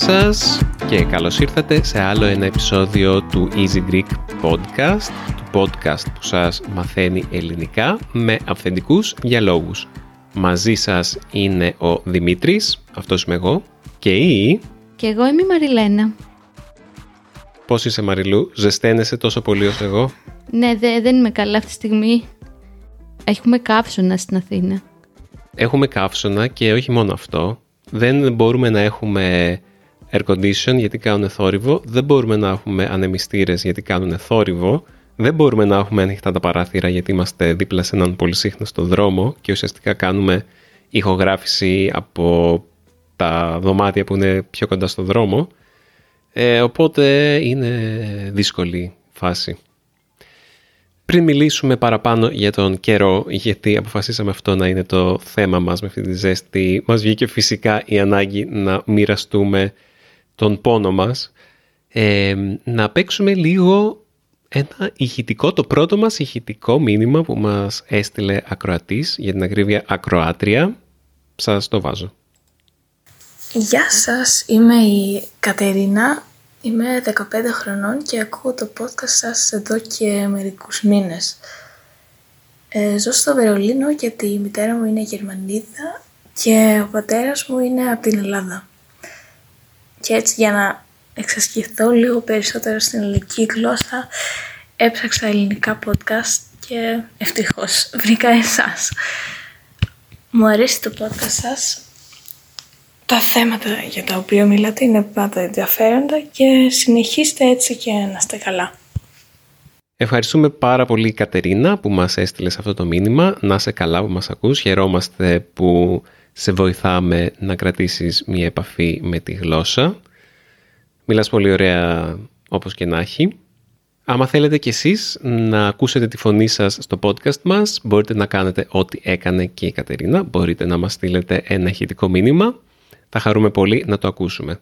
Γεια σας και καλώς ήρθατε σε άλλο ένα επεισόδιο του Easy Greek Podcast, του podcast που σας μαθαίνει ελληνικά με αυθεντικούς διαλόγους. Μαζί σας είναι ο Δημήτρης, αυτός είμαι εγώ, και η... Και εγώ είμαι η Μαριλένα. Πώς είσαι Μαριλού, ζεσταίνεσαι τόσο πολύ ως εγώ; Ναι, δε, δεν είμαι καλά αυτή τη στιγμή. Έχουμε καύσωνα στην Αθήνα. Έχουμε καύσωνα και όχι μόνο αυτό. Δεν μπορούμε να έχουμε air condition γιατί κάνουν θόρυβο. Δεν μπορούμε να έχουμε ανεμιστήρες γιατί κάνουν θόρυβο. Δεν μπορούμε να έχουμε ανοιχτά τα παράθυρα γιατί είμαστε δίπλα σε έναν πολυσύχναστο δρόμο και ουσιαστικά κάνουμε ηχογράφηση από τα δωμάτια που είναι πιο κοντά στο δρόμο. Ε, οπότε είναι δύσκολη φάση. Πριν μιλήσουμε παραπάνω για τον καιρό, γιατί αποφασίσαμε αυτό να είναι το θέμα μας με αυτή τη ζέστη, μας βγήκε φυσικά η ανάγκη να μοιραστούμε τον πόνο μας, ε, να παίξουμε λίγο ένα ηχητικό, το πρώτο μας ηχητικό μήνυμα που μας έστειλε ακροατής, για την ακρίβεια ακροάτρια. Σας το βάζω. Γεια σας, είμαι η Κατερίνα, είμαι 15 χρονών και ακούω το podcast σας εδώ και μερικούς μήνες. Ε, ζω στο Βερολίνο γιατί η μητέρα μου είναι Γερμανίδα και ο πατέρας μου είναι από την Ελλάδα. Και έτσι για να εξασκηθώ λίγο περισσότερο στην ελληνική γλώσσα έψαξα ελληνικά podcast και ευτυχώς βρήκα εσάς. Μου αρέσει το podcast σας τα θέματα για τα οποία μιλάτε είναι πάντα ενδιαφέροντα και συνεχίστε έτσι και να είστε καλά. Ευχαριστούμε πάρα πολύ Κατερίνα που μας έστειλε αυτό το μήνυμα. Να είσαι καλά που μας ακούς. Χαιρόμαστε που σε βοηθάμε να κρατήσεις μια επαφή με τη γλώσσα. Μιλάς πολύ ωραία όπως και να έχει. Άμα θέλετε κι εσείς να ακούσετε τη φωνή σας στο podcast μας, μπορείτε να κάνετε ό,τι έκανε και η Κατερίνα. Μπορείτε να μας στείλετε ένα ηχητικό μήνυμα θα χαρούμε πολύ να το ακούσουμε.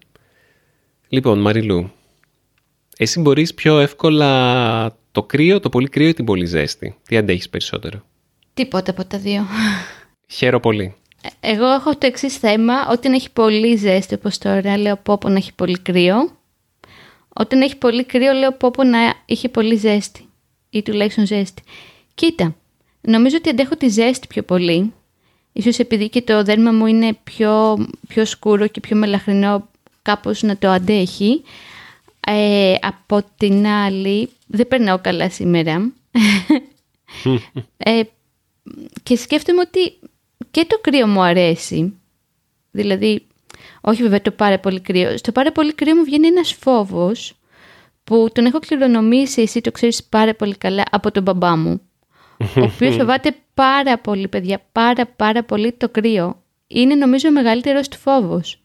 Λοιπόν, Μαριλού, εσύ μπορείς πιο εύκολα το κρύο, το πολύ κρύο ή την πολύ ζέστη; Τι αντέχεις περισσότερο; Τίποτα από τα δύο. Χαίρο πολύ. Ε, εγώ έχω το εξής θέμα. Όταν έχει πολύ ζέστη, όπως τώρα, λέω πω πω να έχει πολύ κρύο. Όταν έχει πολύ κρύο, λέω πω πω να είχε πολύ ζέστη. Ή τουλάχιστον ζέστη. Κοίτα, νομίζω ότι αντέχω τη ζέστη πιο πολύ. Ίσως επειδή και το δέρμα μου είναι πιο, πιο σκούρο και πιο μελαχρινό κάπως να το αντέχει. Ε, από την άλλη, δεν περνάω καλά σήμερα. ε, και σκέφτομαι ότι και το κρύο μου αρέσει. Δηλαδή, όχι βέβαια το πάρα πολύ κρύο. Στο πάρα πολύ κρύο μου βγαίνει ένας φόβος που τον έχω κληρονομήσει, εσύ το ξέρεις πάρα πολύ καλά, από τον μπαμπά μου ο οποίος φοβάται πάρα πολύ, παιδιά, πάρα πάρα πολύ το κρύο. Είναι νομίζω ο μεγαλύτερος του φόβος.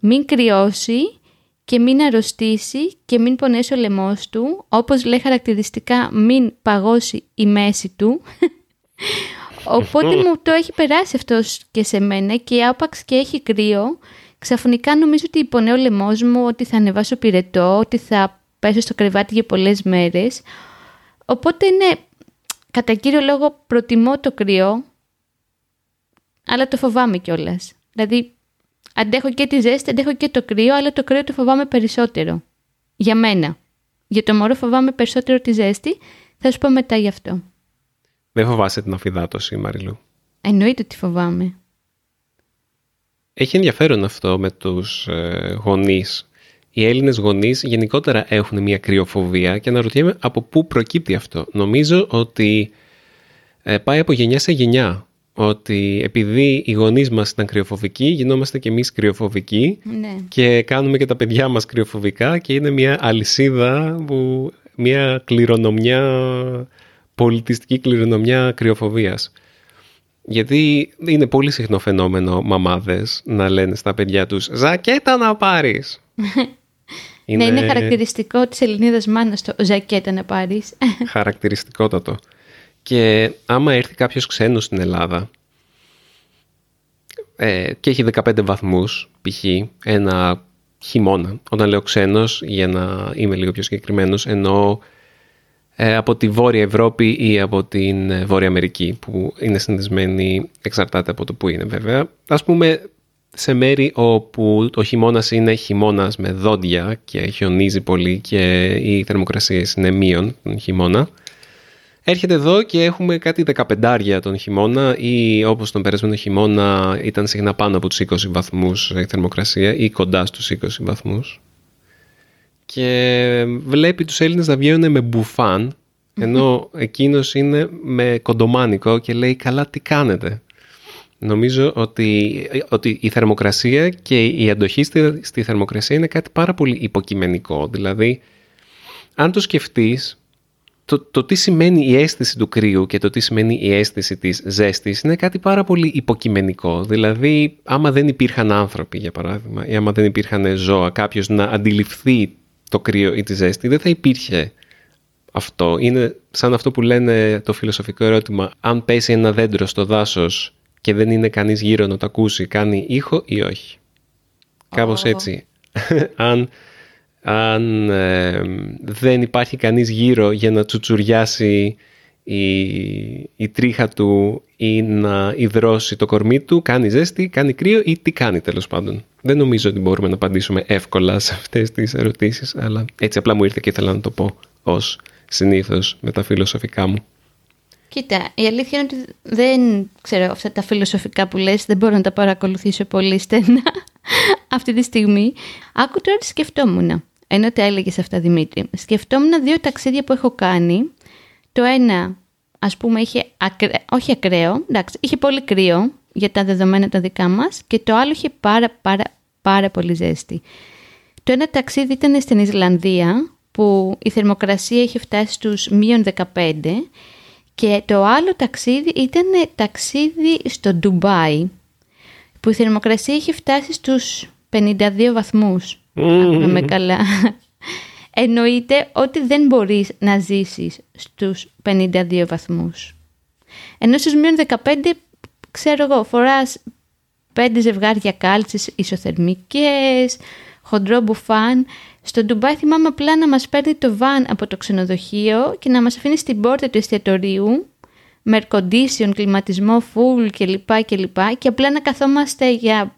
Μην κρυώσει και μην αρρωστήσει και μην πονέσει ο λαιμός του, όπως λέει χαρακτηριστικά μην παγώσει η μέση του. Οπότε μου το έχει περάσει αυτός και σε μένα και άπαξ και έχει κρύο, ξαφνικά νομίζω ότι πονέει ο λαιμός μου, ότι θα ανεβάσω πυρετό, ότι θα πέσω στο κρεβάτι για πολλές μέρες. Οπότε ναι, κατά κύριο λόγο προτιμώ το κρυό, αλλά το φοβάμαι κιόλας. Δηλαδή, αντέχω και τη ζέστη, αντέχω και το κρύο, αλλά το κρύο το φοβάμαι περισσότερο. Για μένα. Για το μωρό φοβάμαι περισσότερο τη ζέστη. Θα σου πω μετά γι' αυτό. Δεν φοβάσαι την αφιδάτωση, Μαριλού; Εννοείται ότι φοβάμαι. Έχει ενδιαφέρον αυτό με τους ε, γονείς οι Έλληνες γονείς γενικότερα έχουν μια κρυοφοβία και αναρωτιέμαι από πού προκύπτει αυτό. Νομίζω ότι ε, πάει από γενιά σε γενιά. Ότι επειδή οι γονείς μας ήταν κρυοφοβικοί, γινόμαστε και εμείς κρυοφοβικοί ναι. και κάνουμε και τα παιδιά μας κρυοφοβικά και είναι μια αλυσίδα, που, μια κληρονομιά, πολιτιστική κληρονομιά κρυοφοβίας. Γιατί είναι πολύ συχνό φαινόμενο μαμάδες να λένε στα παιδιά τους «Ζακέτα να πάρεις!» Είναι... Ναι, είναι χαρακτηριστικό της Ελληνίδας μάνας το ζακέτα να πάρεις. Χαρακτηριστικότατο. Και άμα έρθει κάποιος ξένος στην Ελλάδα ε, και έχει 15 βαθμούς, π.χ. ένα χειμώνα, όταν λέω ξένος, για να είμαι λίγο πιο συγκεκριμένος, εννοώ ε, από τη Βόρεια Ευρώπη ή από την Βόρεια Αμερική, που είναι συνδεσμένη, εξαρτάται από το που είναι βέβαια. Ας πούμε σε μέρη όπου ο χειμώνας είναι χειμώνας με δόντια και χιονίζει πολύ και οι θερμοκρασίες είναι μείον τον χειμώνα. Έρχεται εδώ και έχουμε κάτι δεκαπεντάρια τον χειμώνα ή όπως τον περασμένο χειμώνα ήταν συχνά πάνω από τους 20 βαθμούς η θερμοκρασία ή κοντά στους 20 βαθμούς. Και βλέπει τους Έλληνες να βγαίνουν με μπουφάν ενώ εκείνος είναι με κοντομάνικο και λέει καλά τι κάνετε. Νομίζω ότι, ότι η θερμοκρασία και η αντοχή στη, στη θερμοκρασία είναι κάτι πάρα πολύ υποκειμενικό. Δηλαδή, αν το σκεφτείς, το, το τι σημαίνει η αίσθηση του κρύου και το τι σημαίνει η αίσθηση της ζέστης είναι κάτι πάρα πολύ υποκειμενικό. Δηλαδή, άμα δεν υπήρχαν άνθρωποι, για παράδειγμα, ή άμα δεν υπήρχαν ζώα, κάποιος να αντιληφθεί το κρύο ή τη ζέστη, δεν θα υπήρχε αυτό. Είναι σαν αυτό που λένε το φιλοσοφικό ερώτημα, αν πέσει ένα δέντρο στο δάσος και δεν είναι κανείς γύρω να το ακούσει, κάνει ήχο ή όχι. Oh. Κάπως έτσι. αν αν ε, δεν υπάρχει κανείς γύρω για να τσουτσουριάσει η, η τρίχα του ή να υδρώσει το κορμί του, κάνει ζέστη, κάνει κρύο ή τι κάνει τέλος πάντων. Δεν νομίζω ότι μπορούμε να απαντήσουμε εύκολα σε αυτές τις ερωτήσεις, αλλά έτσι απλά μου ήρθε και ήθελα να το πω ως συνήθως με τα φιλοσοφικά μου. Κοίτα, η αλήθεια είναι ότι δεν ξέρω αυτά τα φιλοσοφικά που λες, δεν μπορώ να τα παρακολουθήσω πολύ στενά αυτή τη στιγμή. Άκου τώρα τι σκεφτόμουν, ενώ τα έλεγε αυτά Δημήτρη. Σκεφτόμουν δύο ταξίδια που έχω κάνει. Το ένα, ας πούμε, είχε όχι ακραίο, εντάξει, είχε πολύ κρύο για τα δεδομένα τα δικά μας και το άλλο είχε πάρα πάρα πάρα πολύ ζέστη. Το ένα ταξίδι ήταν στην Ισλανδία που η θερμοκρασία είχε φτάσει στους μείον 15 και το άλλο ταξίδι ήταν ταξίδι στο Ντουμπάι που η θερμοκρασία είχε φτάσει στους 52 βαθμούς. Mm. με καλά. Εννοείται ότι δεν μπορείς να ζήσεις στους 52 βαθμούς. Ενώ στους μείον 15, ξέρω εγώ, φοράς 5 ζευγάρια κάλτσες ισοθερμικές, χοντρό μπουφάν. Στο Ντουμπάι θυμάμαι απλά να μας παίρνει το βαν από το ξενοδοχείο και να μας αφήνει στην πόρτα του εστιατορίου με air condition, κλιματισμό, full κλπ. Και, και απλά να καθόμαστε για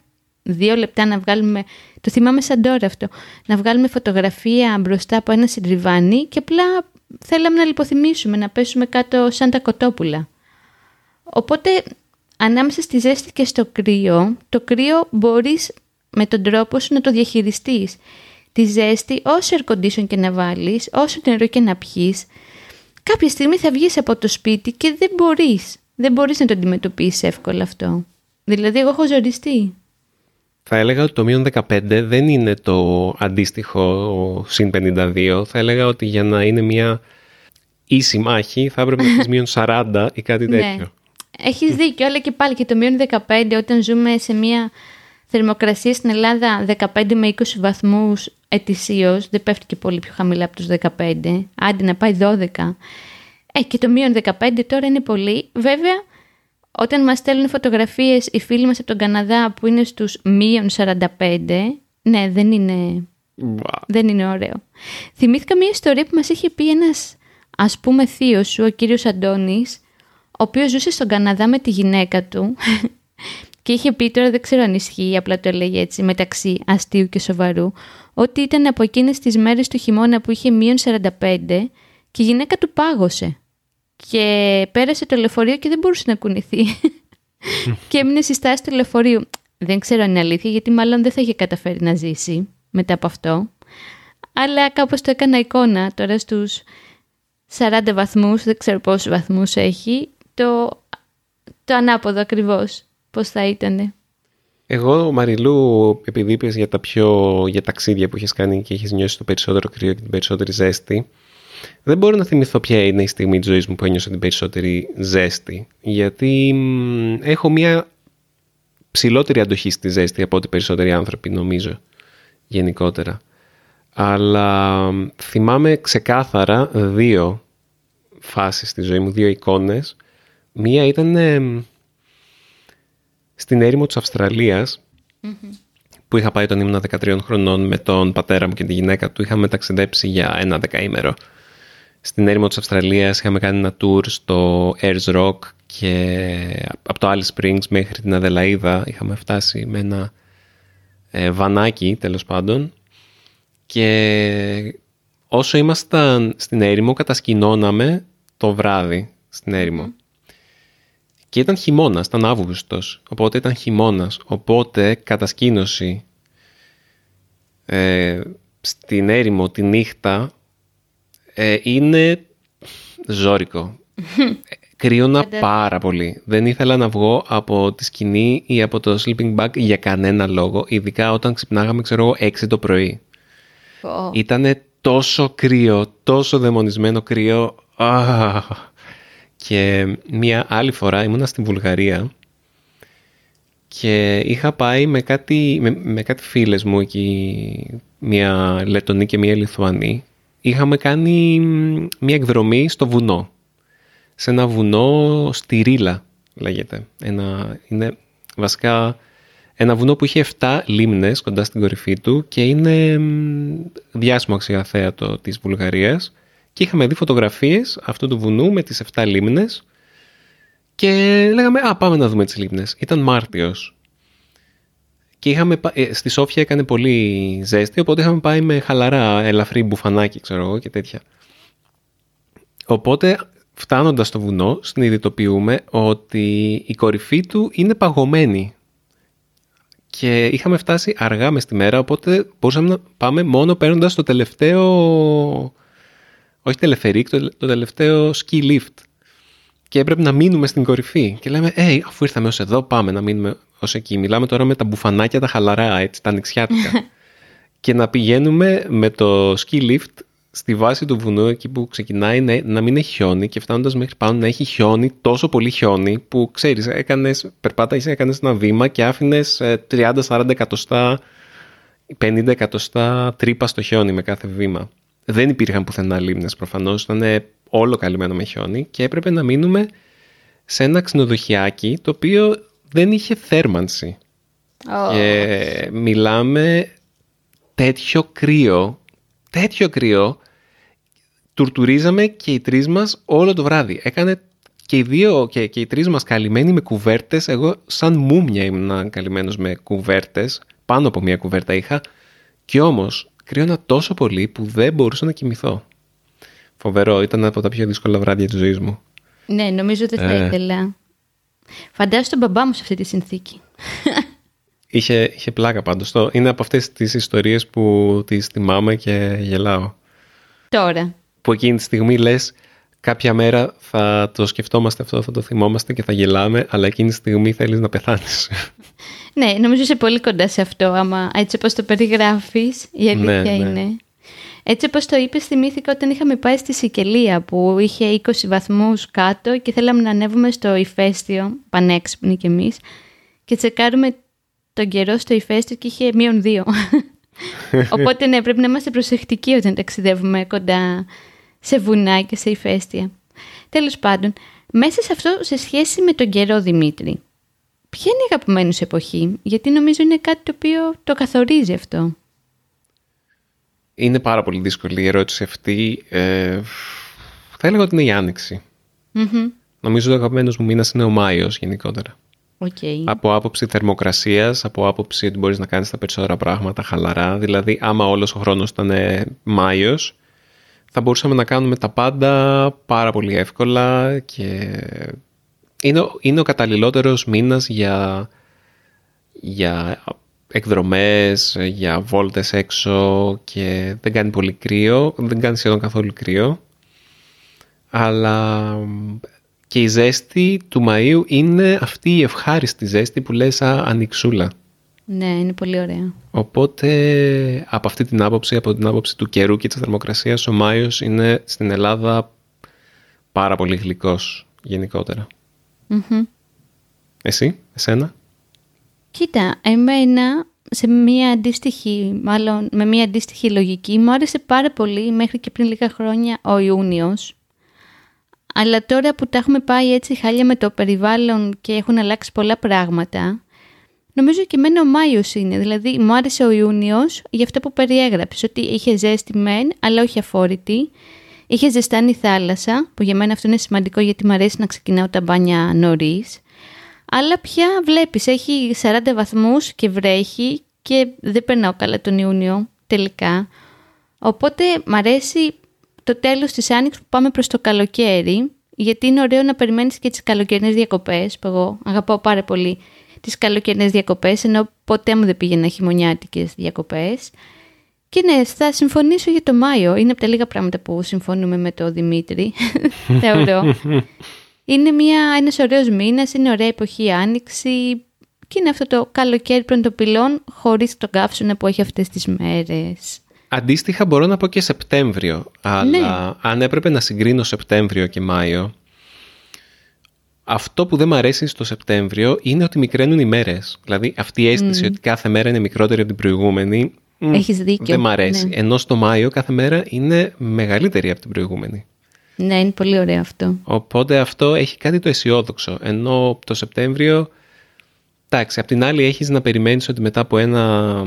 δύο λεπτά να βγάλουμε, το θυμάμαι σαν τώρα αυτό, να βγάλουμε φωτογραφία μπροστά από ένα συντριβάνι και απλά θέλαμε να λιποθυμίσουμε, να πέσουμε κάτω σαν τα κοτόπουλα. Οπότε ανάμεσα στη ζέστη και στο κρύο, το κρύο μπορείς με τον τρόπο σου να το διαχειριστείς. Τη ζέστη, όσο air condition και να βάλεις, όσο νερό και να πιείς, κάποια στιγμή θα βγεις από το σπίτι και δεν μπορείς. Δεν μπορείς να το αντιμετωπίσεις εύκολα αυτό. Δηλαδή, εγώ έχω ζοριστεί. Θα έλεγα ότι το μείον 15 δεν είναι το αντίστοιχο συν 52. Θα έλεγα ότι για να είναι μια ίση μάχη θα έπρεπε να έχεις μείον 40 ή κάτι ναι. τέτοιο. Ναι. Έχεις δίκιο, αλλά και πάλι και το μείον 15 όταν ζούμε σε μια θερμοκρασία στην Ελλάδα 15 με 20 βαθμούς ετησίως, δεν πέφτει και πολύ πιο χαμηλά από τους 15, άντε να πάει 12. Ε, και το μείον 15 τώρα είναι πολύ. Βέβαια, όταν μας στέλνουν φωτογραφίες οι φίλοι μας από τον Καναδά που είναι στους μείον 45, ναι, δεν είναι, δεν είναι ωραίο. Θυμήθηκα μια ιστορία που μας είχε πει ένας, ας πούμε, θείος σου, ο κύριος Αντώνης, ο οποίος ζούσε στον Καναδά με τη γυναίκα του και είχε πει τώρα, δεν ξέρω αν ισχύει, απλά το έλεγε έτσι, μεταξύ αστείου και σοβαρού, ότι ήταν από εκείνες τις μέρες του χειμώνα που είχε μείον 45 και η γυναίκα του πάγωσε. Και πέρασε το λεωφορείο και δεν μπορούσε να κουνηθεί. και έμεινε στη στάση του λεωφορείου. Δεν ξέρω αν είναι αλήθεια, γιατί μάλλον δεν θα είχε καταφέρει να ζήσει μετά από αυτό. Αλλά κάπως το έκανα εικόνα τώρα στους 40 βαθμούς, δεν ξέρω πόσους βαθμούς έχει, το, το ανάποδο ακριβώς πώς θα ήταν. Εγώ, Μαριλού, επειδή είπες για τα πιο για ταξίδια που έχει κάνει και έχει νιώσει το περισσότερο κρύο και την περισσότερη ζέστη, δεν μπορώ να θυμηθώ ποια είναι η στιγμή της ζωής μου που ένιωσα την περισσότερη ζέστη. Γιατί έχω μια ψηλότερη αντοχή στη ζέστη από ό,τι περισσότεροι άνθρωποι, νομίζω, γενικότερα. Αλλά θυμάμαι ξεκάθαρα δύο φάσεις στη ζωή μου, δύο εικόνες. Μία ήταν στην έρημο της αυστραλιας που είχα πάει όταν ήμουν 13 χρονών με τον πατέρα μου και τη γυναίκα του είχαμε ταξιδέψει για ένα δεκαήμερο. Στην έρημο της Αυστραλίας είχαμε κάνει ένα tour στο Ayers Rock και από το Alice Springs μέχρι την Αδελαίδα είχαμε φτάσει με ένα ε, βανάκι τέλος πάντων και όσο ήμασταν στην έρημο κατασκηνώναμε το βράδυ στην έρημο. Και ήταν χειμώνας, ήταν Αύγουστος, οπότε ήταν χειμώνας. Οπότε κατασκήνωση ε, στην έρημο τη νύχτα ε, είναι ζώρικο. Κρύωνα πάρα πολύ. Δεν ήθελα να βγω από τη σκηνή ή από το sleeping bag για κανένα λόγο, ειδικά όταν ξυπνάγαμε, ξέρω εγώ, 6 το πρωί. Oh. Ήτανε τόσο κρύο, τόσο δαιμονισμένο κρύο. Και μία άλλη φορά ήμουνα στην Βουλγαρία και είχα πάει με κάτι, με, με κάτι φίλες μου εκεί, μία Λετωνή και μία Λιθουανή. Είχαμε κάνει μία εκδρομή στο βουνό. Σε ένα βουνό στη Ρίλα λέγεται. Ένα, είναι βασικά ένα βουνό που είχε 7 λίμνες κοντά στην κορυφή του και είναι διάσημο αξιοθέατο της Βουλγαρίας και είχαμε δει φωτογραφίες αυτού του βουνού με τις 7 λίμνες και λέγαμε «Α, πάμε να δούμε τις λίμνες». Ήταν Μάρτιος. Και είχαμε, ε, στη Σόφια έκανε πολύ ζέστη, οπότε είχαμε πάει με χαλαρά, ελαφρύ μπουφανάκι, ξέρω εγώ και τέτοια. Οπότε, φτάνοντας στο βουνό, συνειδητοποιούμε ότι η κορυφή του είναι παγωμένη. Και είχαμε φτάσει αργά μες στη μέρα, οπότε μπορούσαμε να πάμε μόνο παίρνοντας το τελευταίο όχι τελεφερίκ, το, το τελευταίο ski lift. Και έπρεπε να μείνουμε στην κορυφή. Και λέμε, Ε, αφού ήρθαμε ως εδώ, πάμε να μείνουμε ως εκεί. Μιλάμε τώρα με τα μπουφανάκια τα χαλαρά, έτσι, τα ανοιξιάτικα. και να πηγαίνουμε με το ski lift στη βάση του βουνού, εκεί που ξεκινάει να, να μην έχει χιόνι και φτάνοντας μέχρι πάνω να έχει χιόνι, τόσο πολύ χιόνι, που ξέρεις, έκανες, περπάταγες, έκανες ένα βήμα και άφηνες 30-40 εκατοστά, 50 εκατοστά τρύπα στο χιόνι με κάθε βήμα δεν υπήρχαν πουθενά λίμνες προφανώς, ήταν όλο καλυμμένο με χιόνι και έπρεπε να μείνουμε σε ένα ξενοδοχιάκι το οποίο δεν είχε θέρμανση. Και μιλάμε τέτοιο κρύο, τέτοιο κρύο, τουρτουρίζαμε και οι τρεις μας όλο το βράδυ. Έκανε και οι δύο και, και οι τρεις μας καλυμμένοι με κουβέρτες. Εγώ σαν μούμια ήμουν καλυμμένος με κουβέρτες. Πάνω από μια κουβέρτα είχα. Και όμως κρύωνα τόσο πολύ που δεν μπορούσα να κοιμηθώ. Φοβερό, ήταν από τα πιο δύσκολα βράδια της ζωής μου. Ναι, νομίζω ότι θα ε. ήθελα. Φαντάζομαι τον μπαμπά μου σε αυτή τη συνθήκη. Είχε, είχε πλάκα πάντως. Το, είναι από αυτές τις ιστορίες που τις θυμάμαι και γελάω. Τώρα. Που εκείνη τη στιγμή λες κάποια μέρα θα το σκεφτόμαστε αυτό, θα το θυμόμαστε και θα γελάμε, αλλά εκείνη τη στιγμή θέλεις να πεθάνεις. Ναι, νομίζω είσαι πολύ κοντά σε αυτό, άμα έτσι όπως το περιγράφεις, η αλήθεια ναι, ναι. είναι. Έτσι όπως το είπες, θυμήθηκα όταν είχαμε πάει στη Σικελία που είχε 20 βαθμούς κάτω και θέλαμε να ανέβουμε στο ηφαίστειο, πανέξυπνοι κι εμείς, και τσεκάρουμε τον καιρό στο ηφαίστειο και είχε μείον δύο. Οπότε ναι, πρέπει να είμαστε προσεκτικοί όταν ταξιδεύουμε κοντά σε βουνά και σε ηφαίστεια. Τέλος πάντων, μέσα σε αυτό σε σχέση με τον καιρό Δημήτρη, Ποια είναι η αγαπημένη σου εποχή, γιατί νομίζω είναι κάτι το οποίο το καθορίζει αυτό. Είναι πάρα πολύ δύσκολη η ερώτηση αυτή. Ε, θα έλεγα ότι είναι η άνοιξη. Mm-hmm. Νομίζω ότι ο αγαπημένος μου μήνας είναι ο Μάιος γενικότερα. Okay. Από άποψη θερμοκρασίας, από άποψη ότι μπορείς να κάνεις τα περισσότερα πράγματα χαλαρά. Δηλαδή, άμα όλος ο χρόνος ήταν Μάιος, θα μπορούσαμε να κάνουμε τα πάντα πάρα πολύ εύκολα και είναι, είναι ο καταλληλότερος μήνας για, για εκδρομές, για βόλτες έξω και δεν κάνει πολύ κρύο, δεν κάνει σχεδόν καθόλου κρύο. Αλλά και η ζέστη του Μαΐου είναι αυτή η ευχάριστη ζέστη που λες ανοιξούλα. Ναι, είναι πολύ ωραία. Οπότε από αυτή την άποψη, από την άποψη του καιρού και της θερμοκρασίας, ο Μάιος είναι στην Ελλάδα πάρα πολύ γλυκός γενικότερα. Εσύ, εσένα; Κοίτα, εμένα σε μια αντίστοιχη, μάλλον με μια αντίστοιχη λογική, μου άρεσε πάρα πολύ μέχρι και πριν λίγα χρόνια ο Ιούνιος. Αλλά τώρα που τα έχουμε πάει έτσι χάλια με το περιβάλλον και έχουν αλλάξει πολλά πράγματα, νομίζω και εμένα ο Μάιος είναι. Δηλαδή μου άρεσε ο Ιούνιος για αυτό που περιέγραψες, ότι είχε ζέστη μεν, αλλά όχι αφόρητη Είχε ζεστάνει η θάλασσα, που για μένα αυτό είναι σημαντικό γιατί μου αρέσει να ξεκινάω τα μπάνια νωρίς. Αλλά πια βλέπεις, έχει 40 βαθμούς και βρέχει και δεν περνάω καλά τον Ιούνιο τελικά. Οπότε μ' αρέσει το τέλος της άνοιξης που πάμε προς το καλοκαίρι γιατί είναι ωραίο να περιμένεις και τις καλοκαιρινές διακοπές που εγώ αγαπάω πάρα πολύ τις καλοκαιρινές διακοπές ενώ ποτέ μου δεν πήγαινα χειμωνιάτικες διακοπές. Και ναι, θα συμφωνήσω για το Μάιο. Είναι από τα λίγα πράγματα που συμφωνούμε με τον Δημήτρη, θεωρώ. Είναι μια, ένας ωραίος μήνας, είναι ωραία εποχή άνοιξη και είναι αυτό το καλοκαίρι πυλών χωρίς τον καύσωνα που έχει αυτές τις μέρες. Αντίστοιχα μπορώ να πω και Σεπτέμβριο, αλλά ναι. αν έπρεπε να συγκρίνω Σεπτέμβριο και Μάιο, αυτό που δεν μου αρέσει στο Σεπτέμβριο είναι ότι μικραίνουν οι μέρες. Δηλαδή αυτή η αίσθηση ότι κάθε μέρα είναι μικρότερη από την προηγούμενη, Έχεις δίκιο. δεν μου αρέσει. Ναι. Ενώ στο Μάιο κάθε μέρα είναι μεγαλύτερη από την προηγούμενη. Ναι, είναι πολύ ωραίο αυτό. Οπότε αυτό έχει κάτι το αισιόδοξο. Ενώ το Σεπτέμβριο, εντάξει, απ' την άλλη έχεις να περιμένεις ότι μετά από ένα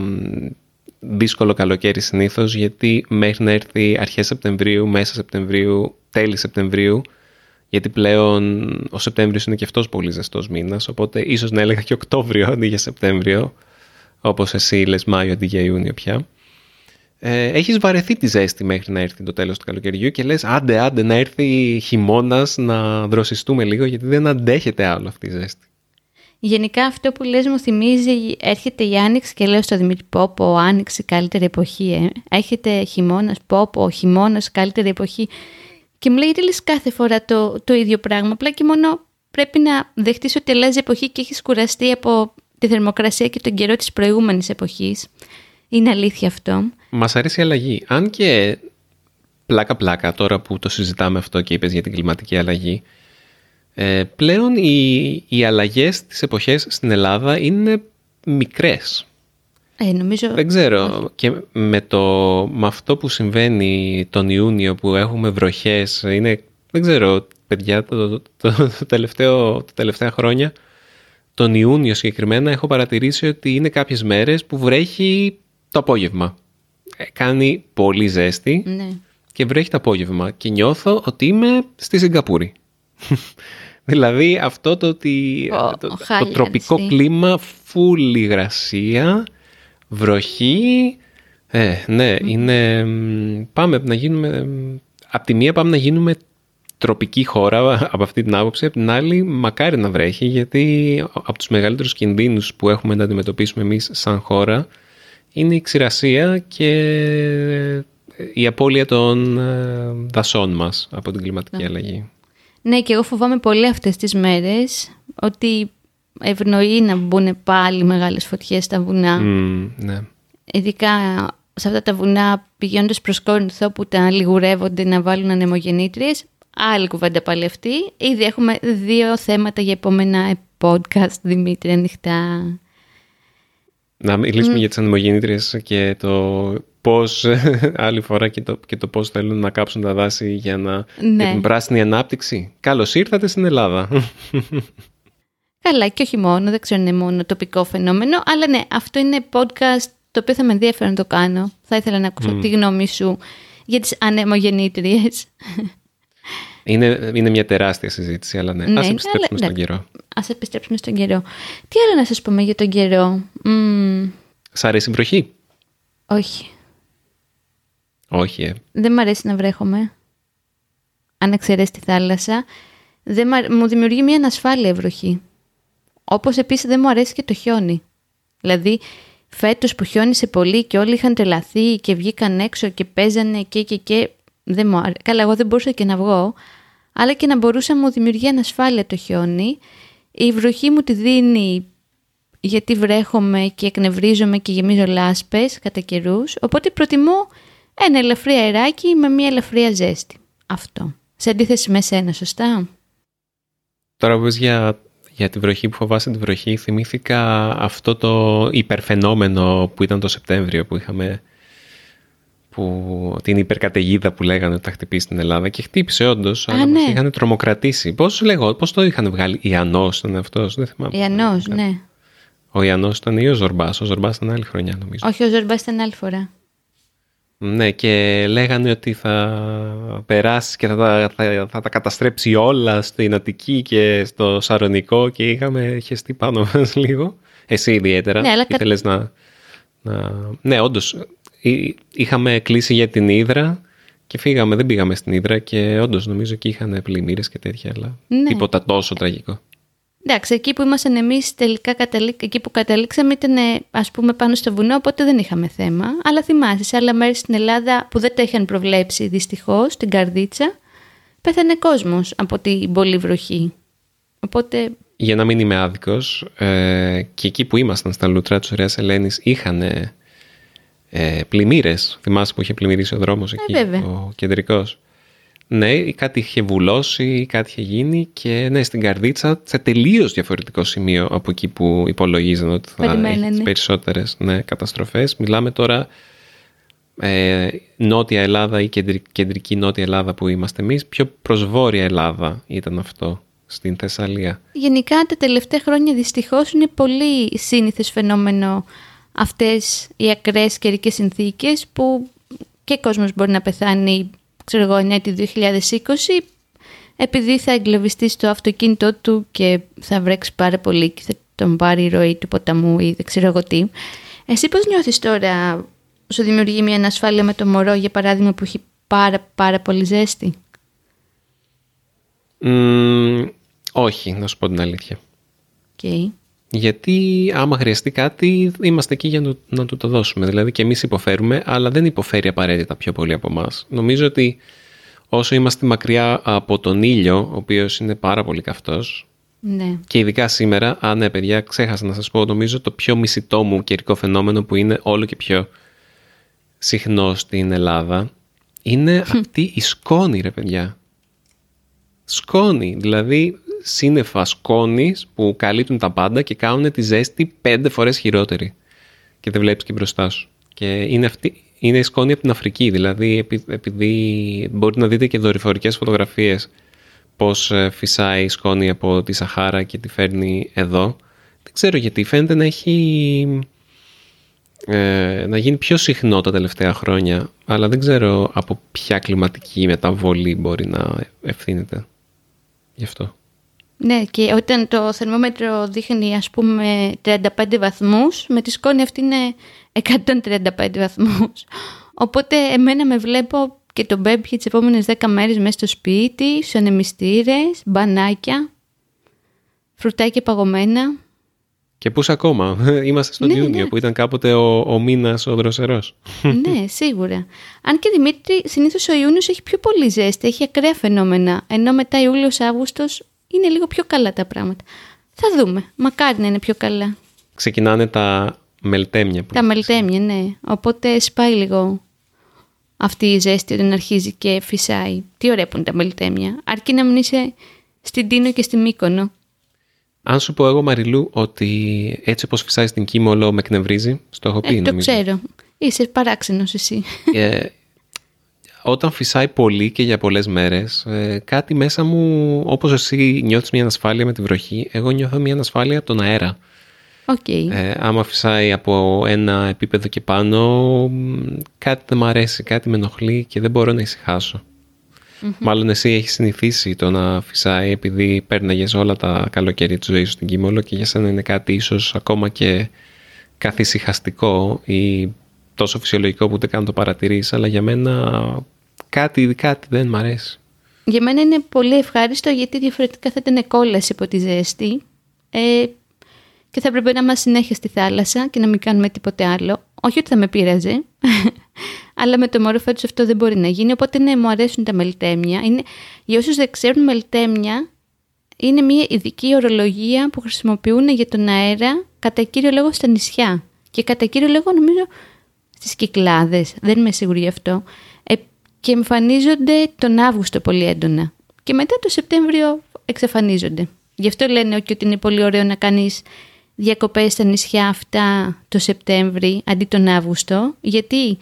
δύσκολο καλοκαίρι συνήθως, γιατί μέχρι να έρθει αρχές Σεπτεμβρίου, μέσα Σεπτεμβρίου, τέλη Σεπτεμβρίου, γιατί πλέον ο Σεπτέμβριος είναι και αυτός πολύ ζεστός μήνας, οπότε ίσως να έλεγα και Οκτώβριο αντί για Σεπτέμβριο, όπως εσύ λες Μάιο αντί για Ιούνιο πια. Ε, έχεις βαρεθεί τη ζέστη μέχρι να έρθει το τέλος του καλοκαιριού και λες άντε άντε να έρθει χειμώνας να δροσιστούμε λίγο γιατί δεν αντέχεται άλλο αυτή η ζέστη. Γενικά αυτό που λες μου θυμίζει, έρχεται η Άνοιξη και λέω στο Δημήτρη Πόπο, Άνοιξη καλύτερη εποχή, ε. έρχεται χειμώνας, Πόπο, χειμώνας καλύτερη εποχή. Και μου λέει λες κάθε φορά το, το ίδιο πράγμα, απλά και μόνο πρέπει να δεχτείς ότι αλλάζει εποχή και έχεις κουραστεί από τη θερμοκρασία και τον καιρό της προηγούμενης εποχής. Είναι αλήθεια αυτό. Μας αρέσει η αλλαγή. Αν και πλάκα-πλάκα τώρα που το συζητάμε αυτό και είπες για την κλιματική αλλαγή, ε, πλέον οι, οι αλλαγές της εποχές στην Ελλάδα είναι μικρές. Ε, νομίζω... Δεν ξέρω. Και με, το, με αυτό που συμβαίνει τον Ιούνιο που έχουμε βροχές, είναι, δεν ξέρω, παιδιά, το, το, το, τελευταίο, τα τελευταία χρόνια, τον Ιούνιο συγκεκριμένα έχω παρατηρήσει ότι είναι κάποιες μέρες που βρέχει το απόγευμα. Ε, κάνει πολύ ζέστη ναι. και βρέχει το απόγευμα και νιώθω ότι είμαι στη Σιγκαπούρη. δηλαδή αυτό το ότι το, το, τροπικό κλίμα, φούλη υγρασία, βροχή, ε, ναι, είναι, πάμε να γίνουμε, από τη μία πάμε να γίνουμε τροπική χώρα από αυτή την άποψη, από την άλλη μακάρι να βρέχει γιατί από τους μεγαλύτερους κινδύνους που έχουμε να αντιμετωπίσουμε εμείς σαν χώρα είναι η ξηρασία και η απώλεια των ε, δασών μας από την κλιματική αλλαγή. Ναι, και εγώ φοβάμαι πολύ αυτές τις μέρες ότι ευνοεί να μπουν πάλι μεγάλες φωτιές στα βουνά. ναι. Ειδικά σε αυτά τα βουνά πηγαίνοντας προς Κόρινθο που τα λιγουρεύονται να βάλουν ανεμογεννήτριες. Άλλη κουβέντα πάλι αυτή. Ήδη έχουμε δύο θέματα για επόμενα podcast, Δημήτρη, ανοιχτά. Να μιλήσουμε για τις ανεμογεννήτριες και το πώς άλλη φορά και το, και το πώς θέλουν να κάψουν τα δάση για, να, ναι. την πράσινη ανάπτυξη. Καλώς ήρθατε στην Ελλάδα. Καλά και όχι μόνο, δεν ξέρω αν είναι μόνο τοπικό φαινόμενο, αλλά ναι, αυτό είναι podcast το οποίο θα με ενδιαφέρει να το κάνω. Θα ήθελα να ακούσω τη γνώμη σου για τις ανεμογεννήτριες. Είναι, είναι μια τεράστια συζήτηση, αλλά ναι, ναι ας επιστρέψουμε στον ναι. καιρό. Ας επιστρέψουμε στον καιρό. Τι άλλο να σας πούμε για τον καιρό; Mm. Σ' αρέσει η βροχή; Όχι. Όχι, ε. Δεν μ' αρέσει να βρέχομαι. Αν εξαιρέσει τη θάλασσα. Δεν μου δημιουργεί μια ανασφάλεια βροχή. Όπως επίσης δεν μου αρέσει και το χιόνι. Δηλαδή, φέτος που χιόνισε πολύ και όλοι είχαν τρελαθεί και βγήκαν έξω και παίζανε και και και... Δεν μου άρεσε. Καλά, εγώ δεν μπορούσα και να βγω, αλλά και να μπορούσα να μου δημιουργεί ανασφάλεια το χιόνι. Η βροχή μου τη δίνει γιατί βρέχομαι και εκνευρίζομαι και γεμίζω λάσπες κατά καιρούς. οπότε προτιμώ ένα ελαφρύ αεράκι με μια ελαφριά ζέστη. Αυτό. Σε αντίθεση με σένα, σωστά; Τώρα που για, για τη βροχή που φοβάσαι τη βροχή, θυμήθηκα αυτό το υπερφαινόμενο που ήταν το Σεπτέμβριο που είχαμε που, την υπερκαταιγίδα που λέγανε ότι θα χτυπήσει στην Ελλάδα και χτύπησε όντως, αλλά ναι. είχαν τρομοκρατήσει. Πώς πώς το είχαν βγάλει, Ιαννό ήταν αυτός, δεν θυμάμαι. Ιαννό, ναι. Ο Ιαννό ήταν ή ο Ζορμπάς. Ο Ζορμπάς ήταν άλλη χρονιά, νομίζω. Όχι, ο Ζορμπάς ήταν άλλη φορά. Ναι, και λέγανε ότι θα περάσει και θα τα, θα, θα τα καταστρέψει όλα στην Αττική και στο Σαρονικό και είχαμε χεστεί πάνω μας λίγο. Εσύ ιδιαίτερα. Ναι, αλλά ήθελες να, Ναι, όντως. Είχαμε κλείσει για την Ήδρα και φύγαμε, δεν πήγαμε στην Ήδρα και όντως νομίζω εκεί είχαν πλημμύρες και τέτοια, αλλά Ναι. τίποτα τόσο τραγικό. Εντάξει, εκεί που ήμασταν εμείς τελικά, καταλή- εκεί που καταλήξαμε ήταν ας πούμε πάνω στο βουνό, οπότε δεν είχαμε θέμα. Αλλά θυμάσαι, σε άλλα μέρη στην Ελλάδα που δεν τα είχαν προβλέψει δυστυχώς, στην Καρδίτσα, πέθανε κόσμος από την πολύ βροχή. Οπότε, Για να μην είμαι άδικος, ε, και εκεί που ήμασταν στα λουτρά της Ωραία Ελένη είχαν ε, πλημμύρες. Θυμάσαι που είχε πλημμυρίσει ο δρόμος εκεί, βέβαια. ο κεντρικός. Ναι, κάτι είχε βουλώσει, κάτι είχε γίνει και ναι, στην καρδίτσα σε τελείως διαφορετικό σημείο από εκεί που υπολογίζαν ότι θα Περιμένανε. έχεις τις περισσότερες ναι, καταστροφές. Μιλάμε τώρα ε, νότια Ελλάδα ή κεντρική, κεντρική νότια Ελλάδα που είμαστε εμείς, πιο προς βόρεια Ελλάδα ήταν αυτό στην Θεσσαλία. γενικά τα τελευταία χρόνια δυστυχώς είναι πολύ σύνηθες φαινόμενο αυτές οι ακραίες καιρικές συνθήκες που και κόσμος μπορεί να πεθάνει, ξέρω εγώ, ενέτη 2020 επειδή θα εγκλωβιστεί στο αυτοκίνητό του και θα βρέξει πάρα πολύ και θα τον πάρει η ροή του ποταμού ή δεν ξέρω εγώ τι. Εσύ πώς νιώθεις τώρα, σου δημιουργεί μια ανασφάλεια με το μωρό, για παράδειγμα, που έχει πάρα πάρα πολύ ζέστη; Μ, όχι, να σου πω την αλήθεια. Okay. Γιατί άμα χρειαστεί κάτι, είμαστε εκεί για να, του- να του το δώσουμε. Δηλαδή και εμείς υποφέρουμε, αλλά δεν υποφέρει απαραίτητα πιο πολύ από εμάς. Νομίζω ότι όσο είμαστε μακριά από τον ήλιο, ο οποίος είναι πάρα πολύ καυτός, Ναι. και ειδικά σήμερα, α ναι παιδιά, ξέχασα να σας πω, νομίζω το πιο μισητό μου καιρικό φαινόμενο που είναι όλο και πιο συχνό στην Ελλάδα, είναι αυτή η σκόνη ρε παιδιά. Σκόνη, δηλαδή σύννεφα σκόνης που καλύπτουν τα πάντα και κάνουν τη ζέστη πέντε φορές χειρότερη. Και δεν βλέπεις και μπροστά σου. Και είναι, αυτή, είναι η σκόνη από την Αφρική, δηλαδή επει- επειδή μπορείτε να δείτε και δορυφορικές φωτογραφίες πώς ε, φυσάει η σκόνη από τη Σαχάρα και τη φέρνει εδώ. Δεν ξέρω γιατί φαίνεται να έχει ε, να γίνει πιο συχνό τα τελευταία χρόνια, αλλά δεν ξέρω από ποια κλιματική μεταβολή μπορεί να ευθύνεται γι' αυτό. Ναι, και όταν το θερμόμετρο δείχνει ας πούμε 35 βαθμούς, με τη σκόνη αυτή είναι 135 βαθμούς. Οπότε εμένα με βλέπω και τον μπέμπι για τις επόμενες 10 μέρες μέσα στο σπίτι, στους ανεμιστήρες, μπανάκια, φρουτάκια παγωμένα. Και πούς ακόμα, είμαστε στον Ναι, Ιούνιο ναι. που ήταν κάποτε ο, ο μήνας ο δροσερός. ναι, σίγουρα. Αν και Δημήτρη, συνήθως ο Ιούνιος έχει πιο πολύ ζέστη, έχει ακραία φαινόμενα, ενώ μετά Ιούλιος-Αύγουστος είναι λίγο πιο καλά τα πράγματα. Θα δούμε. Μακάρι να είναι πιο καλά. Ξεκινάνε τα μελτέμια. Που Τα μελτέμια, ναι. Οπότε σπάει λίγο αυτή η ζέστη όταν αρχίζει και φυσάει. Τι ωραία που είναι τα μελτέμια. Αρκεί να μην είσαι στην Τίνο και στη Μύκονο. Αν σου πω εγώ Μαριλού ότι έτσι όπως φυσάει στην Κίμολο με εκνευρίζει, στο έχω πει Ε, το νομίζω. ξέρω. Είσαι παράξενος εσύ. Ε, όταν φυσάει πολύ και για πολλές μέρες, ε, κάτι μέσα μου, όπως εσύ νιώθεις μια ανασφάλεια με τη βροχή, εγώ νιώθω μια ανασφάλεια από τον αέρα. Οκ. Ε, άμα φυσάει από ένα επίπεδο και πάνω, μ, κάτι δεν μ' αρέσει, κάτι με ενοχλεί και δεν μπορώ να ησυχασω Μάλλον εσύ έχεις συνηθίσει το να φυσάει επειδή πέρναγες όλα τα καλοκαίρι της ζωής σου στην Κίμολο και για σένα είναι κάτι ίσως ακόμα και καθησυχαστικό ή τόσο φυσιολογικό που ούτε καν το παρατηρείς, αλλά για μένα κάτι, κάτι δεν μ' αρέσει. Για μένα είναι πολύ ευχάριστο γιατί διαφορετικά θα ήταν κόλαση από τη ζέστη ε, και θα έπρεπε να είμαστε συνέχεια στη θάλασσα και να μην κάνουμε τίποτε άλλο. Όχι ότι θα με πείραζε, αλλά με το μωρό φέτος αυτό δεν μπορεί να γίνει. Οπότε ναι, μου αρέσουν τα μελτέμια. Είναι, για όσους δεν ξέρουν, μελτέμια είναι μια ειδική ορολογία που χρησιμοποιούν για τον αέρα κατά κύριο λόγο στα νησιά. Και κατά κύριο λόγο νομίζω στις Κυκλάδες, δεν είμαι σίγουρη γι' αυτό. Ε, και εμφανίζονται τον Αύγουστο πολύ έντονα. Και μετά το Σεπτέμβριο εξαφανίζονται. Γι' αυτό λένε και ότι είναι πολύ ωραίο να κάνεις διακοπές στα νησιά αυτά το Σεπτέμβρη αντί τον Αύγουστο. Γιατί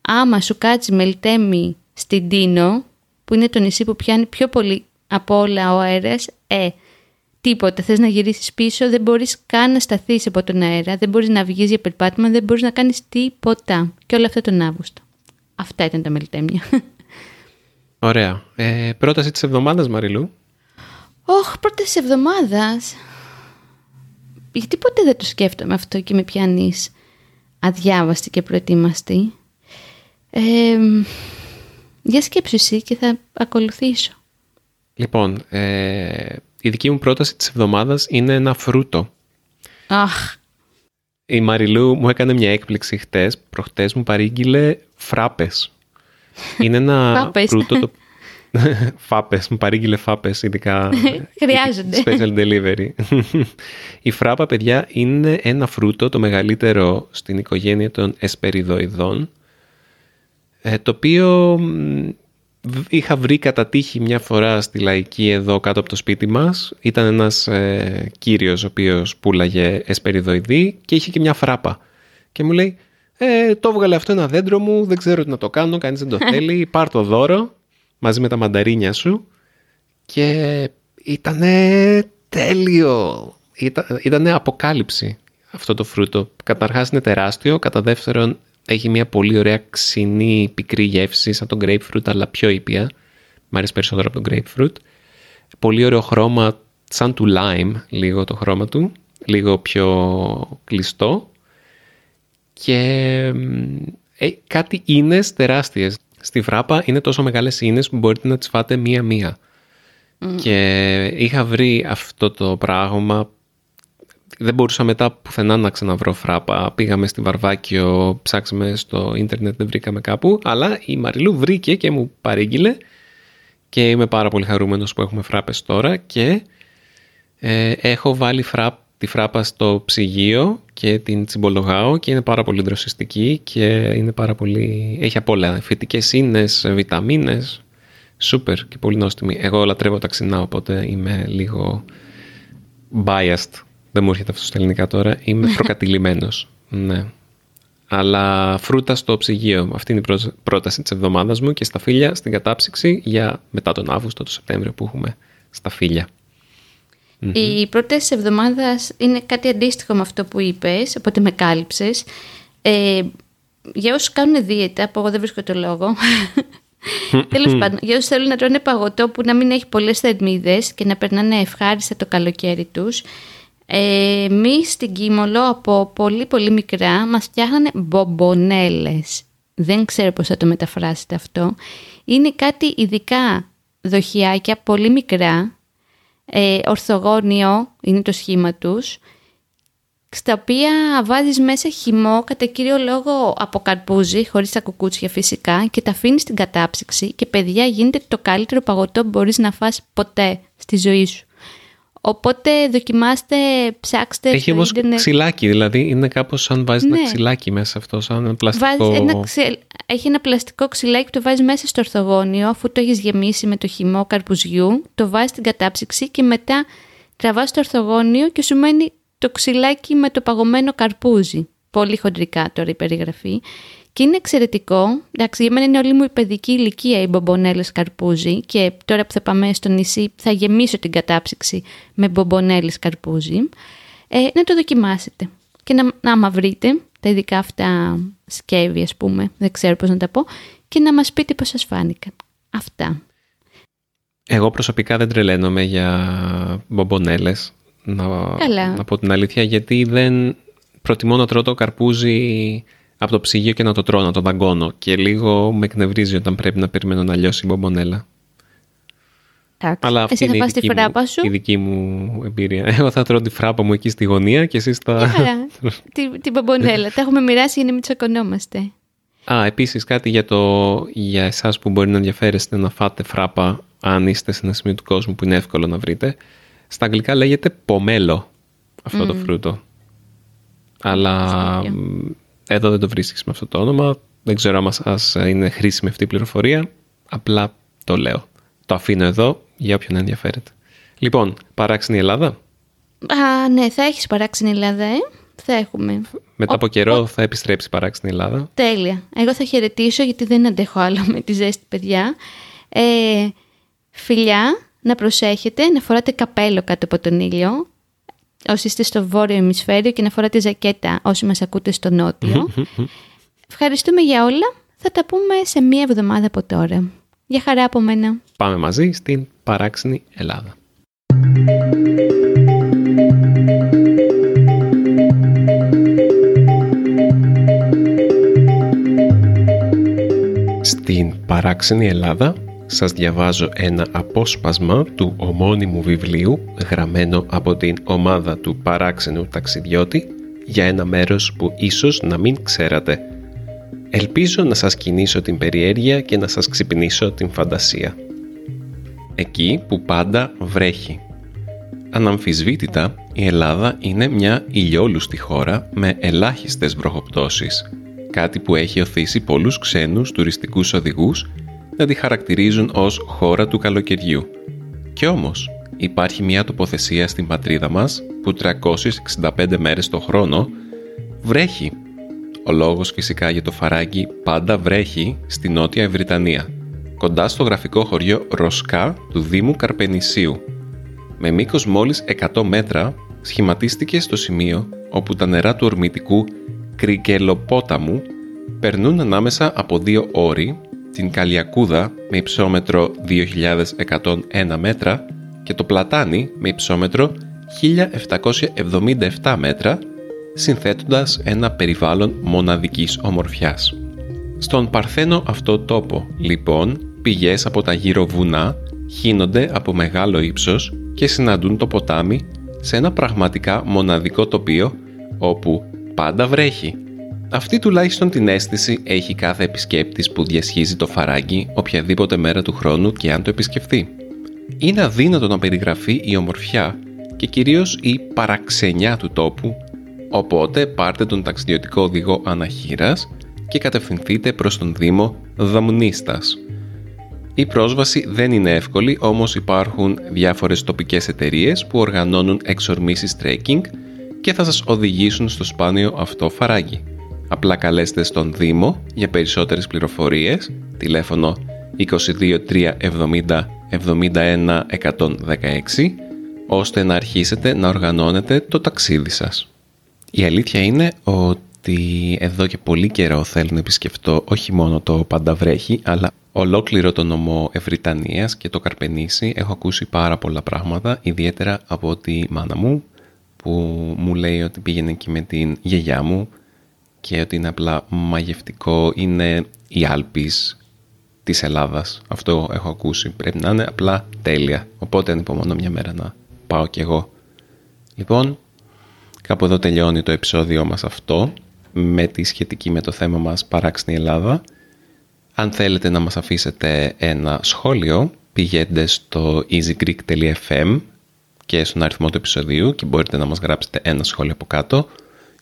άμα σου κάτσει μελτέμι στην Τίνο, που είναι το νησί που πιάνει πιο πολύ από όλα ο αέρας, ε, τίποτα. Θες να γυρίσεις πίσω, δεν μπορείς καν να σταθείς από τον αέρα, δεν μπορείς να βγεις για περπάτημα, δεν μπορείς να κάνεις τίποτα. Και όλα αυτά τον Αύγουστο. Αυτά ήταν τα μελτέμια. Ωραία. Ε, πρόταση της εβδομάδας Μαριλού. Όχ, πρώτα της εβδομάδας. Γιατί ποτέ δεν το σκέφτομαι αυτό και με πιάνεις αδιάβαστη και προετοίμαστη. Ε, για σκέψου εσύ και θα ακολουθήσω. Λοιπόν, ε, η δική μου πρόταση της εβδομάδας είναι ένα φρούτο. Αχ, Η Μαριλού μου έκανε μια έκπληξη χτες, προχτές μου παρήγγειλε φράπες. Είναι ένα Φάπες. φρούτο το... φάπες, μου παρήγγειλε φάπες, ειδικά Χρειάζονται. special delivery. Η φράπα, παιδιά, είναι ένα φρούτο, το μεγαλύτερο στην οικογένεια των εσπεριδοειδών, ε, το οποίο μ, β- είχα βρει κατά τύχη μια φορά στη Λαϊκή εδώ κάτω από το σπίτι μας. Ήταν ένας ε, κύριος ο οποίος πουλάγε εσπεριδοειδή και είχε και μια φράπα. Και μου λέει, ε, το έβγαλε αυτό ένα δέντρο μου, δεν ξέρω τι να το κάνω, κανείς δεν το θέλει, πάρ το δώρο μαζί με τα μανταρίνια σου και ήτανε τέλειο. Ήταν, ήτανε αποκάλυψη αυτό το φρούτο. Καταρχάς είναι τεράστιο, κατά δεύτερον έχει μια πολύ ωραία ξινή πικρή γεύση σαν τον grapefruit αλλά πιο ήπια. Μ' αρέσει περισσότερο από τον grapefruit. Πολύ ωραίο χρώμα σαν του lime λίγο το χρώμα του. Λίγο πιο κλειστό. Και μ, ε, κάτι ίνες τεράστιες. Στη φράπα είναι τόσο μεγάλες ίνες που μπορείτε να τις φάτε μία-μία. Και είχα βρει αυτό το πράγμα. Δεν μπορούσα μετά πουθενά να ξαναβρω φράπα. Πήγαμε στη Βαρβάκιο, ψάξαμε στο ίντερνετ, δεν βρήκαμε κάπου. Αλλά η Μαριλού βρήκε και μου παρήγγειλε. Και είμαι πάρα πολύ χαρούμενος που έχουμε φράπες τώρα. Και ε, έχω βάλει φράπ, τη φράπα στο ψυγείο και την τσιμπολογάω και είναι πάρα πολύ δροσιστική και είναι πάρα πολύ... έχει απ' όλα. Φυτικές ίνες, βιταμίνες, σούπερ και πολύ νόστιμη. Εγώ λατρεύω τα ξινά, οπότε είμαι λίγο biased. Δεν μου έρχεται αυτό στα ελληνικά τώρα. Είμαι προκατηλημένος. ναι. Αλλά φρούτα στο ψυγείο. Αυτή είναι η πρό- πρόταση της εβδομάδας μου και στα φίλια στην κατάψυξη για μετά τον Αύγουστο, τον Σεπτέμβριο που έχουμε στα φίλια. Η πρόταση της εβδομάδας είναι κάτι αντίστοιχο με αυτό που είπες, οπότε με κάλυψες. Ε, για όσους κάνουν δίαιτα, που εγώ δεν βρίσκω το λόγο, τέλος πάντων, για όσους θέλουν να τρώνε παγωτό που να μην έχει πολλές θερμίδες και να περνάνε ευχάριστα το καλοκαίρι τους, ε, Εμεί στην Κίμολο από πολύ πολύ μικρά μας φτιάχνανε μπομπονέλες. Δεν ξέρω πώς θα το μεταφράσετε αυτό. Είναι κάτι ειδικά δοχιάκια πολύ μικρά ε, ορθογώνιο είναι το σχήμα τους, στα οποία βάζεις μέσα χυμό κατά κύριο λόγο από καρπούζι, χωρίς τα κουκούτσια φυσικά, και τα αφήνεις στην κατάψυξη και παιδιά γίνεται το καλύτερο παγωτό που μπορείς να φας ποτέ στη ζωή σου. Οπότε δοκιμάστε, ψάξτε Έχει στο όμως ίντερνετ. ξυλάκι, δηλαδή είναι κάπως σαν βάζεις ένα Ναι. ξυλάκι μέσα αυτό, σαν ένα πλαστικό... Βάζεις ένα ξε- Έχει ένα πλαστικό ξυλάκι που το βάζεις μέσα στο ορθογώνιο αφού το έχεις γεμίσει με το χυμό καρπουζιού, το βάζεις στην κατάψυξη και μετά τραβάς το ορθογώνιο και σου μένει το ξυλάκι με το παγωμένο καρπούζι. Πολύ χοντρικά τώρα η περιγραφή. Και είναι εξαιρετικό. Εντάξει, για μένα είναι όλη μου η παιδική ηλικία οι μπομπονέλες καρπούζι και τώρα που θα πάμε στο νησί θα γεμίσω την κατάψυξη με μπομπονέλες καρπούζι. Ε, να το δοκιμάσετε. Και να, να άμα βρείτε τα ειδικά αυτά σκεύη, ας πούμε, δεν ξέρω πώς να τα πω, και να μας πείτε πώς σας φάνηκαν. Αυτά. Εγώ προσωπικά δεν τρελαίνομαι για μπομπονέλες, να, Καλά. να πω την αλήθεια, γιατί δεν προτιμώ να τρώω το καρπούζι από το ψυγείο και να το τρώω, να το δαγκώνω. Και λίγο με εκνευρίζει όταν πρέπει να περιμένω να λιώσει η μπομπονέλα. Εντάξει. Αλλά αυτή Εσύ θα είναι η φας τη δική, φράπα μου, σου; η δική μου εμπειρία. Εγώ θα τρώω τη φράπα μου εκεί στη γωνία και εσείς θα... Καλά. την, την μπομπονέλα. Τα έχουμε μοιράσει για να μην τσακωνόμαστε. Α, επίσης κάτι για, το, για εσάς που μπορεί να ενδιαφέρεστε να φάτε φράπα αν είστε σε ένα σημείο του κόσμου που είναι εύκολο να βρείτε. Στα αγγλικά λέγεται πομέλο αυτό το φρούτο. Αλλά Αστείο. μ, εδώ δεν το βρίσκεις με αυτό το όνομα. Δεν ξέρω αν σας είναι χρήσιμη αυτή η πληροφορία. Απλά το λέω. Το αφήνω εδώ για όποιον ενδιαφέρεται. Λοιπόν, παράξενη Ελλάδα; Α, ναι, θα έχεις παράξενη Ελλάδα, ε. Θα έχουμε. Μετά από καιρό θα επιστρέψει η παράξενη Ελλάδα; Τέλεια. Εγώ θα χαιρετήσω γιατί δεν αντέχω άλλο με τη ζέστη, παιδιά. Ε, φιλιά, να προσέχετε, να φοράτε καπέλο κάτω από τον ήλιο όσοι είστε στο βόρειο ημισφαίριο και να φοράτε ζακέτα όσοι μας ακούτε στο νότιο. Ευχαριστούμε για όλα. Θα τα πούμε σε μία εβδομάδα από τώρα. Για χαρά από μένα. Πάμε μαζί στην παράξενη Ελλάδα. Στην παράξενη Ελλάδα σας διαβάζω ένα απόσπασμα του ομώνυμου βιβλίου γραμμένο από την ομάδα του παράξενου ταξιδιώτη για ένα μέρος που ίσως να μην ξέρατε. Ελπίζω να σας κινήσω την περιέργεια και να σας ξυπνήσω την φαντασία. Εκεί που πάντα βρέχει. Αναμφισβήτητα, η Ελλάδα είναι μια ηλιόλουστη χώρα με ελάχιστες βροχοπτώσεις, κάτι που έχει οθήσει πολλούς ξένους τουριστικούς οδηγούς να τη χαρακτηρίζουν ως χώρα του καλοκαιριού. Κι όμως, υπάρχει μια τοποθεσία στην πατρίδα μας που 365 μέρες το χρόνο βρέχει. Ο λόγος φυσικά για το φαράγγι πάντα βρέχει στη Νότια Βρυτανία, κοντά στο γραφικό χωριό Ροσκά του Δήμου Καρπενησίου. Με μήκος μόλις 100 μέτρα σχηματίστηκε στο σημείο όπου τα νερά του ορμητικού Κρικελοπόταμου περνούν ανάμεσα από δύο όροι, την Καλιακούδα με υψόμετρο 2.101 μέτρα και το Πλατάνι με υψόμετρο 1.777 μέτρα, συνθέτοντας ένα περιβάλλον μοναδικής ομορφιάς. Στον παρθένο αυτό τόπο, λοιπόν, πηγές από τα γύρω βουνά χύνονται από μεγάλο ύψος και συναντούν το ποτάμι σε ένα πραγματικά μοναδικό τοπίο όπου πάντα βρέχει. Αυτή τουλάχιστον την αίσθηση έχει κάθε επισκέπτης που διασχίζει το φαράγγι οποιαδήποτε μέρα του χρόνου και αν το επισκεφθεί. Είναι αδύνατο να περιγραφεί η ομορφιά και κυρίως η παραξενιά του τόπου, οπότε πάρτε τον ταξιδιωτικό οδηγό αναχείρας και κατευθυνθείτε προς τον Δήμο Δαμουνίστας. Η πρόσβαση δεν είναι εύκολη, όμως υπάρχουν διάφορες τοπικές εταιρείες που οργανώνουν εξορμήσεις trekking και θα σας οδηγήσουν στο σπάνιο αυτό φαράγγι. Απλά καλέστε στον Δήμο για περισσότερες πληροφορίες, τηλέφωνο 22 370 71 116, ώστε να αρχίσετε να οργανώνετε το ταξίδι σας. Η αλήθεια είναι ότι εδώ και πολύ καιρό θέλω να επισκεφτώ όχι μόνο το Πανταβρέχη, αλλά ολόκληρο το νομό Ευρυτανίας και το Καρπενήσι. Έχω ακούσει πάρα πολλά πράγματα, ιδιαίτερα από τη μάνα μου, που μου λέει ότι πήγαινε και με την γιαγιά μου και ότι είναι απλά μαγευτικό, είναι η Άλπης της Ελλάδας. Αυτό έχω ακούσει. Πρέπει να είναι απλά τέλεια. Οπότε ανυπομονώ μια μέρα να πάω κι εγώ. Λοιπόν, κάπου εδώ τελειώνει το επεισόδιο μας αυτό με τη σχετική με το θέμα μας παράξενη Ελλάδα. Αν θέλετε να μας αφήσετε ένα σχόλιο, πηγαίνετε στο easygreek.fm και στον αριθμό του επεισοδίου και μπορείτε να μας γράψετε ένα σχόλιο από κάτω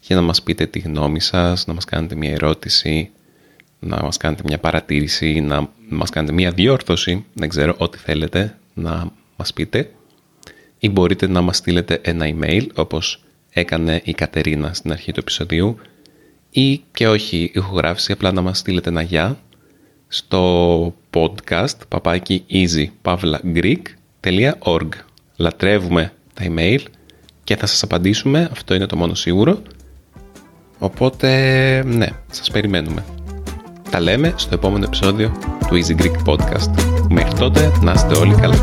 για να μας πείτε τη γνώμη σας, να μας κάνετε μια ερώτηση, να μας κάνετε μια παρατήρηση, να μας κάνετε μια διόρθωση, δεν ξέρω, ό,τι θέλετε να μας πείτε. Ή μπορείτε να μας στείλετε ένα email, όπως έκανε η Κατερίνα στην αρχή του επεισοδίου, ή και όχι ηχογράφηση, απλά να μας στείλετε ένα γεια στο podcast παπάκι easypavlagreek.org Λατρεύουμε τα email και θα σας απαντήσουμε, αυτό είναι το μόνο σίγουρο. Οπότε, ναι, σας περιμένουμε. Τα λέμε στο επόμενο επεισόδιο του Easy Greek Podcast. Μέχρι τότε, να είστε όλοι καλά.